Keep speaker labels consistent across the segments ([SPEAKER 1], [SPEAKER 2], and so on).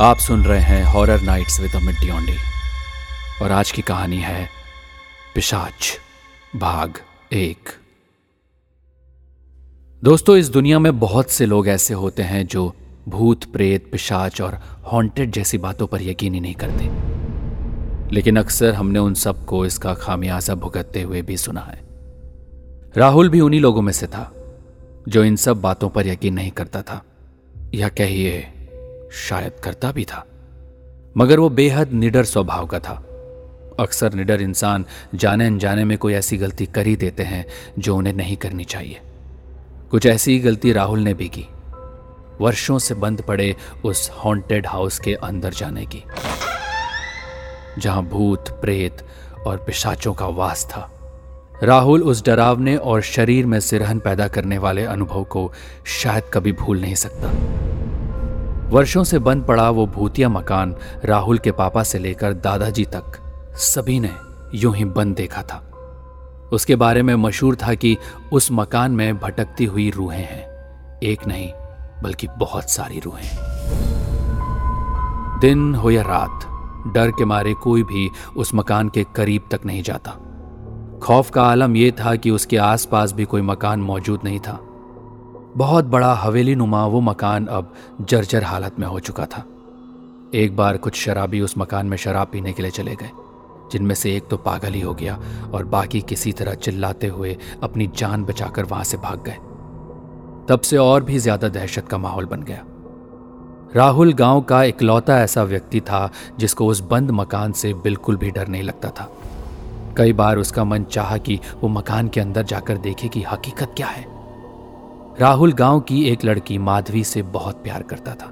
[SPEAKER 1] आप सुन रहे हैं हॉरर नाइट्स विद अमित डियोंडी और आज की कहानी है पिशाच, भाग एक। दोस्तों, इस दुनिया में बहुत से लोग ऐसे होते हैं जो भूत, प्रेत, पिशाच और हॉन्टेड जैसी बातों पर यकीन ही नहीं करते। लेकिन अक्सर हमने उन सबको इसका खामियाजा भुगतते हुए भी सुना है। राहुल भी उन्हीं लोगों में से था, जो इन सब बातों पर यकीन नहीं करता था। या कहिए शायद करता भी था। मगर वो बेहद निडर स्वभाव का था। अक्सर निडर इंसान जाने अनजाने में कोई ऐसी गलती कर ही देते हैं जो उन्हें नहीं करनी चाहिए। कुछ ऐसी ही गलती राहुल ने भी की। वर्षों से बंद पड़े उस हॉन्टेड हाउस के अंदर जाने की। जहाँ भूत, प्रेत और पिशाचों का वास था। राहुल उस डरावने और शरीर में सिरहन पैदा करने वाले अनुभव को शायद कभी भूल नहीं सकता। वर्षों से बंद पड़ा वो भूतिया मकान राहुल के पापा से लेकर दादाजी तक। सभी ने यूँ ही बंद देखा था। उसके बारे में मशहूर था कि उस मकान में भटकती हुई रूहें हैं। एक नहीं, बल्कि बहुत सारी रूहें। दिन हो या रात, डर के मारे कोई भी उस मकान के करीब तक नहीं जाता। खौफ का आलम यह था कि उसके आसपास भी कोई मकान मौजूद नहीं था। बहुत बड़ा हवेली नुमा वो मकान अब जर्जर हालत में हो चुका था। एक बार कुछ शराबी उस मकान में शराब पीने के लिए चले गए, जिनमें से एक तो पागल ही हो गया और बाकी किसी तरह चिल्लाते हुए अपनी जान बचाकर वहाँ से भाग गए। तब से और भी ज़्यादा दहशत का माहौल बन गया। राहुल गाँव का इकलौता ऐसा व्यक्ति था जिसको उस बंद मकान से बिल्कुल भी डर नहीं लगता था। कई बार उसका मन चाहा कि वो मकान के अंदर जाकर देखे कि हकीकत क्या है। राहुल गाँव की एक लड़की माधवी से बहुत प्यार करता था।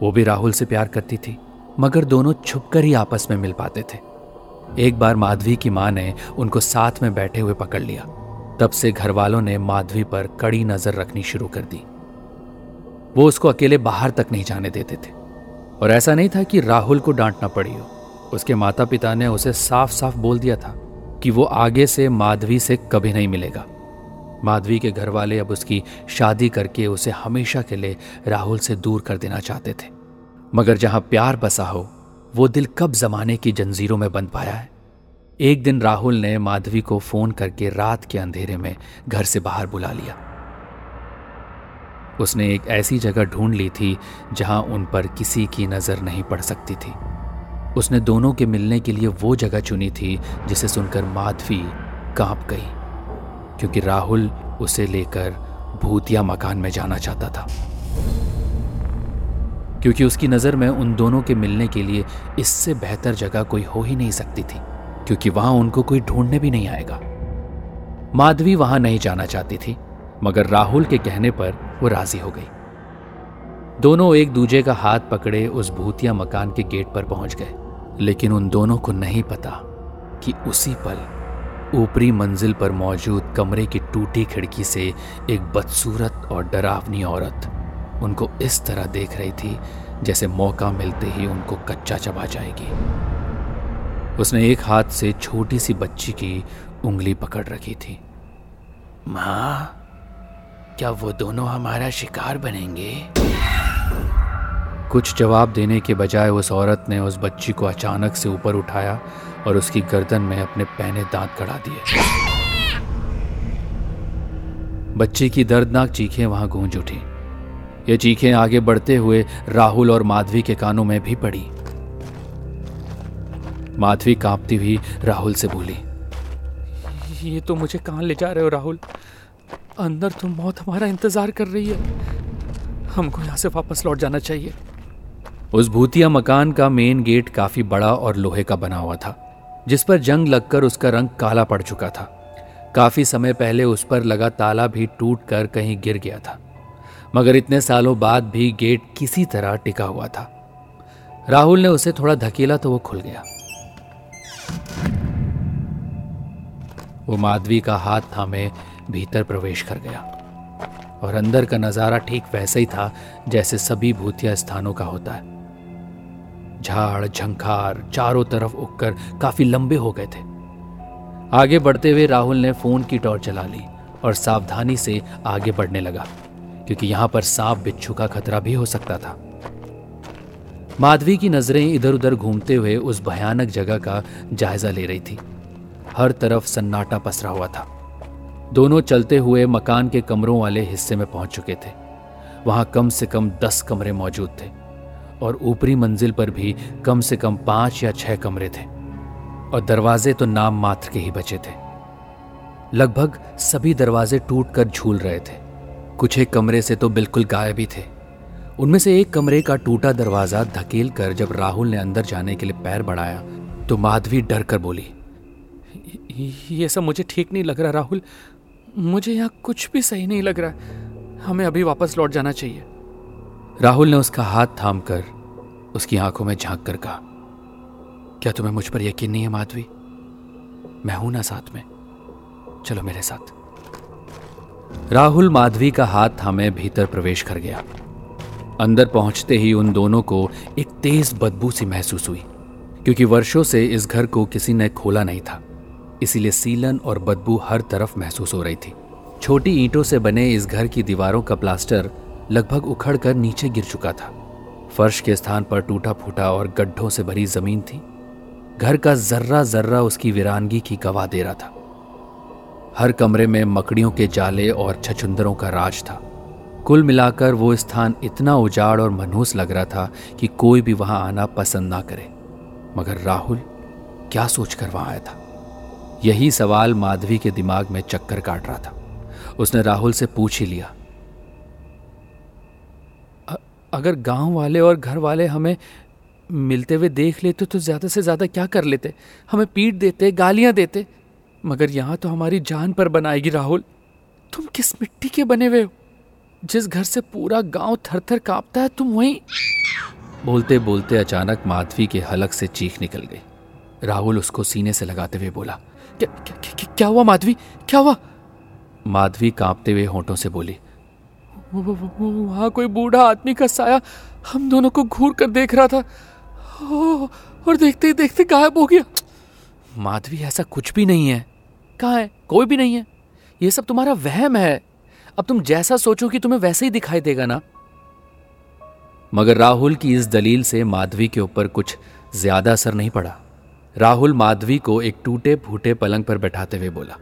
[SPEAKER 1] वो भी राहुल से प्यार करती थी, मगर दोनों छुपकर ही आपस में मिल पाते थे। एक बार माधवी की माँ ने उनको साथ में बैठे हुए पकड़ लिया। तब से घर वालों ने माधवी पर कड़ी नज़र रखनी शुरू कर दी। वो उसको अकेले बाहर तक नहीं जाने देते थे। और ऐसा नहीं था कि राहुल को डांटना पड़ी हो। उसके माता पिता ने उसे साफ़ साफ़ बोल दिया था कि वो आगे से माधवी से कभी नहीं मिलेगा। माधवी के घर वाले अब उसकी शादी करके उसे हमेशा के लिए राहुल से दूर कर देना चाहते थे। मगर जहाँ प्यार बसा हो, वो दिल कब जमाने की जंजीरों में बंद पाया है। एक दिन राहुल ने माधवी को फ़ोन करके रात के अंधेरे में घर से बाहर बुला लिया। उसने एक ऐसी जगह ढूंढ ली थी जहाँ उन पर किसी की नज़र नहीं पड़ सकती थी। उसने दोनों के मिलने के लिए वो जगह चुनी थी जिसे सुनकर माधवी काँप गई। क्योंकि राहुल उसे लेकर भूतिया मकान में जाना चाहता था। क्योंकि उसकी नज़र में उन दोनों के मिलने के लिए इससे बेहतर जगह कोई हो ही नहीं सकती थी, क्योंकि वहाँ उनको कोई ढूँढने भी नहीं आएगा। माधवी वहाँ नहीं जाना चाहती थी, मगर राहुल के कहने पर वो राज़ी हो गई। दोनों एक दूजे का हाथ पकड़े उस भूतिया मकान के गेट पर पहुँच गए, लेकिन उन दोनों को नहीं पता कि उसी पल ऊपरी मंजिल पर मौजूद कमरे की टूटी खिड़की से एक बदसूरत और डरावनी औरत उनको इस तरह देख रही थी जैसे मौका मिलते ही उनको कच्चा चबा जाएगी। उसने एक हाथ से छोटी सी बच्ची की उंगली पकड़ रखी थी। माँ, क्या वो दोनों हमारा शिकार बनेंगे? कुछ जवाब देने के बजाय उस औरत ने उस बच्ची को अचानक से ऊपर उठाया और उसकी गर्दन में अपने पहने दांत गड़ा दिए। बच्ची की दर्दनाक चीखें वहाँ गूंज उठी। ये चीखें आगे बढ़ते हुए राहुल और माधवी के कानों में भी पड़ी। माधवी कांपती हुई राहुल से बोली,
[SPEAKER 2] ये तो मुझे कहाँ ले जा रहे हो राहुल। अंदर तो मौत हमारा इंतज़ार कर रही है। हमको यहाँ से वापस लौट जाना चाहिए।
[SPEAKER 1] उस भूतिया मकान का मेन गेट काफ़ी बड़ा और लोहे का बना हुआ था, जिस पर जंग लगकर उसका रंग काला पड़ चुका था। काफ़ी समय पहले उस पर लगा ताला भी टूट कर कहीं गिर गया था, मगर इतने सालों बाद भी गेट किसी तरह टिका हुआ था। राहुल ने उसे थोड़ा धकेला तो वो खुल गया। वो माधवी का हाथ थामे भीतर प्रवेश कर गया, और अंदर का नज़ारा ठीक वैसे ही था जैसे सभी भूतिया स्थानों का होता है। झाड़, झंखार, चारों तरफ़ उगकर काफ़ी लंबे हो गए थे। आगे बढ़ते हुए राहुल ने फ़ोन की टॉर्च चला ली और सावधानी से आगे बढ़ने लगा, क्योंकि यहाँ पर सांप बिच्छू का खतरा भी हो सकता था। माधवी की नज़रें इधर उधर घूमते हुए उस भयानक जगह का जायजा ले रही थी। हर तरफ़ सन्नाटा पसरा हुआ था। दोनों चलते हुए मकान के कमरों वाले हिस्से में पहुँच चुके थे। वहाँ कम से कम दस कमरे मौजूद थे। और ऊपरी मंजिल पर भी कम से कम पाँच या छह कमरे थे, और दरवाजे तो नाम मात्र के ही बचे थे। लगभग सभी दरवाजे टूटकर झूल रहे थे। कुछ एक कमरे से तो बिल्कुल गायब ही थे। उनमें से एक कमरे का टूटा दरवाज़ा धकेल कर जब राहुल ने अंदर जाने के लिए पैर बढ़ाया तो माधवी डर कर बोली,
[SPEAKER 2] ये सब मुझे ठीक नहीं लग रहा राहुल। मुझे यहाँ कुछ भी सही नहीं लग रहा। हमें अभी वापस लौट जाना चाहिए।
[SPEAKER 1] राहुल ने उसका हाथ थाम कर उसकी आँखों में झाँक कर कहा, क्या तुम्हें मुझ पर यकीन नहीं है माधवी? मैं हूँ ना साथ में। चलो मेरे साथ. राहुल माधवी का हाथ थामे भीतर प्रवेश कर गया। अंदर पहुँचते ही उन दोनों को एक तेज बदबू सी महसूस हुई, क्योंकि वर्षों से इस घर को किसी ने खोला नहीं था। इसीलिए सीलन और बदबू हर तरफ़ महसूस हो रही थी। छोटी ईंटों से बने इस घर की दीवारों का प्लास्टर लगभग उखड़कर नीचे गिर चुका था। फर्श के स्थान पर टूटा फूटा और गड्ढों से भरी ज़मीन थी। घर का जर्रा जर्रा उसकी वीरानगी की गवाह दे रहा था। हर कमरे में मकड़ियों के जाले और छछुंदरों का राज था। कुल मिलाकर वो स्थान इतना उजाड़ और मनहूस लग रहा था कि कोई भी वहाँ आना पसंद ना करे। मगर राहुल, क्या सोचकर वहाँ आया था? यही सवाल माधवी के दिमाग में चक्कर काट रहा था। उसने राहुल से पूछ ही लिया
[SPEAKER 2] अगर गाँव वाले और घर वाले हमें मिलते हुए देख लेते तो ज़्यादा से ज़्यादा क्या कर लेते? हमें पीट देते गालियाँ देते। मगर यहाँ तो हमारी जान पर बनाएगी राहुल। तुम किस मिट्टी के बने हुए हो? जिस घर से पूरा गाँव थर थर कांपता है तुम वहीं।
[SPEAKER 1] बोलते बोलते अचानक माधवी के हलक से चीख निकल गई। राहुल उसको सीने से लगाते हुए बोला
[SPEAKER 2] क्या, क्या, क्या, क्या हुआ माधवी? क्या हुआ?
[SPEAKER 1] माधवी कांपते हुए होठों से बोली
[SPEAKER 2] वहाँ कोई बूढ़ा आदमी का साया हम दोनों को घूर कर देख रहा था। और देखते ही देखते गायब हो गया।
[SPEAKER 1] माधवी, ऐसा कुछ भी नहीं है।
[SPEAKER 2] कहा है? कोई भी नहीं है। ये सब तुम्हारा वहम है। अब तुम जैसा सोचो कि तुम्हें वैसे ही दिखाई देगा ना?
[SPEAKER 1] मगर राहुल की इस दलील से माधवी के ऊपर कुछ ज़्यादा असर नहीं पड़ा। राहुल माधवी को एक टूटे फूटे पलंग पर बैठाते हुए बोला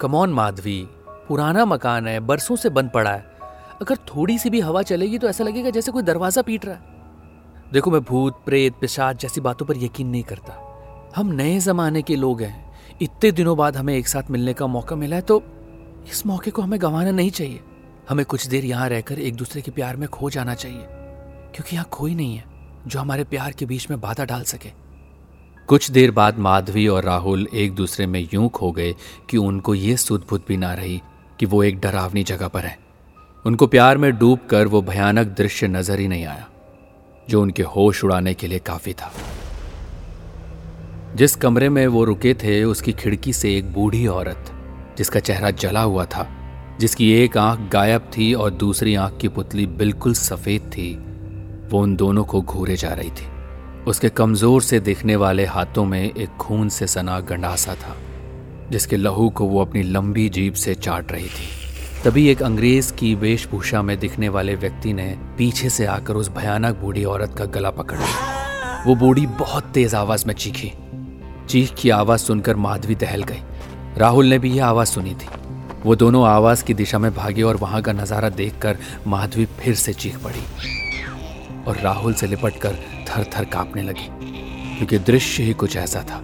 [SPEAKER 2] कमौन माधवी, पुराना मकान है, बरसों से बंद पड़ा है। अगर थोड़ी सी भी हवा चलेगी तो ऐसा लगेगा जैसे कोई दरवाज़ा पीट रहा है। देखो, मैं भूत, प्रेत, पिशाच जैसी बातों पर यकीन नहीं करता। हम नए जमाने के लोग हैं। इतने दिनों बाद हमें एक साथ मिलने का मौका मिला है तो इस मौके को हमें गंवाना नहीं चाहिए। हमें कुछ देर यहाँ रहकर एक दूसरे के प्यार में खो जाना चाहिए, क्योंकि यहाँ कोई नहीं है जो हमारे प्यार के बीच में बाधा डाल सके।
[SPEAKER 1] कुछ देर बाद माधवी और राहुल एक दूसरे में यूँ खो गए कि उनको ये सुदबुद भी ना रही कि वो एक डरावनी जगह पर है। उनको प्यार में डूब कर वो भयानक दृश्य नज़र ही नहीं आया, जो उनके होश उड़ाने के लिए काफ़ी था। जिस कमरे में वो रुके थे, उसकी खिड़की से एक बूढ़ी औरत, जिसका चेहरा जला हुआ था, जिसकी एक आँख गायब थी और दूसरी आँख की पुतली बिल्कुल सफ़ेद थी, वो उन दोनों को घूरे जा रही थी। उसके कमज़ोर से दिखने वाले हाथों में एक खून से सना गंडासा था, जिसके लहू को वो अपनी लंबी जीप से चाट रही थी। तभी एक अंग्रेज़ की वेशभूषा में दिखने वाले व्यक्ति ने पीछे से आकर उस भयानक बूढ़ी औरत का गला पकड़ लिया। वो बूढ़ी बहुत तेज आवाज़ में चीखी। चीख की आवाज़ सुनकर माधवी दहल गई। राहुल ने भी यह आवाज़ सुनी थी। वो दोनों आवाज़ की दिशा में भागे और वहाँ का नज़ारा देखकर माधवी फिर से चीख पड़ी और राहुल से लिपट कर थर थर कांपने लगी, क्योंकि दृश्य ही कुछ ऐसा था।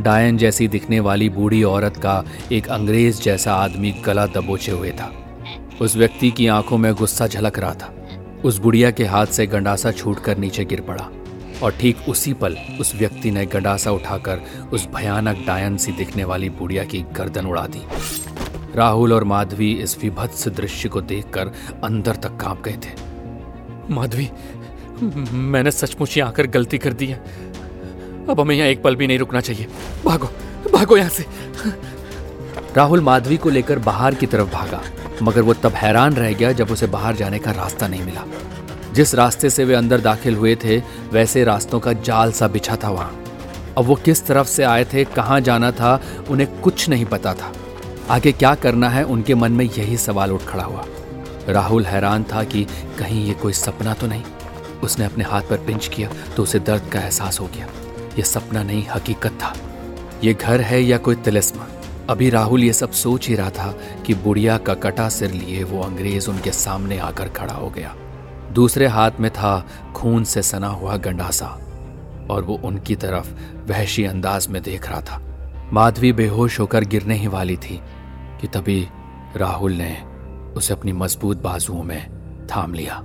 [SPEAKER 1] डायन जैसी दिखने वाली बूढ़ी औरत का एक अंग्रेज़ जैसा आदमी गला दबोचे हुए था। उस व्यक्ति की आँखों में गुस्सा झलक रहा था। उस बुढ़िया के हाथ से गंडासा छूटकर नीचे गिर पड़ा और ठीक उसी पल उस व्यक्ति ने गंडासा उठाकर उस भयानक डायन सी दिखने वाली बुढ़िया की गर्दन उड़ा दी। राहुल और माधवी इस विभत्स दृश्य को देखकर अंदर तक काँप गए थे।
[SPEAKER 2] माधवी मैंने सचमुच आकर गलती कर दी है। अब हमें यहाँ एक पल भी नहीं रुकना चाहिए। भागो भागो यहाँ से।
[SPEAKER 1] राहुल माधवी को लेकर बाहर की तरफ़ भागा, मगर वो तब हैरान रह गया जब उसे बाहर जाने का रास्ता नहीं मिला। जिस रास्ते से वे अंदर दाखिल हुए थे, वैसे रास्तों का जाल सा बिछा था वहाँ। अब वो किस तरफ़ से आए थे, कहाँ जाना था, उन्हें कुछ नहीं पता था। आगे क्या करना है, उनके मन में यही सवाल उठ खड़ा हुआ। राहुल हैरान था कि कहीं ये कोई सपना तो नहीं? उसने अपने हाथ पर पिंच किया तो उसे दर्द का एहसास हो गया। यह सपना नहीं, हकीकत था। ये घर है या कोई तिलिस्म? अभी राहुल ये सब सोच ही रहा था कि बुढ़िया का कटा सिर लिए वो अंग्रेज़ उनके सामने आकर खड़ा हो गया। दूसरे हाथ में था खून से सना हुआ गंडासा और वो उनकी तरफ़ वहशी अंदाज में देख रहा था। माधवी बेहोश होकर गिरने ही वाली थी कि तभी राहुल ने उसे अपनी मज़बूत बाजुओं में थाम लिया।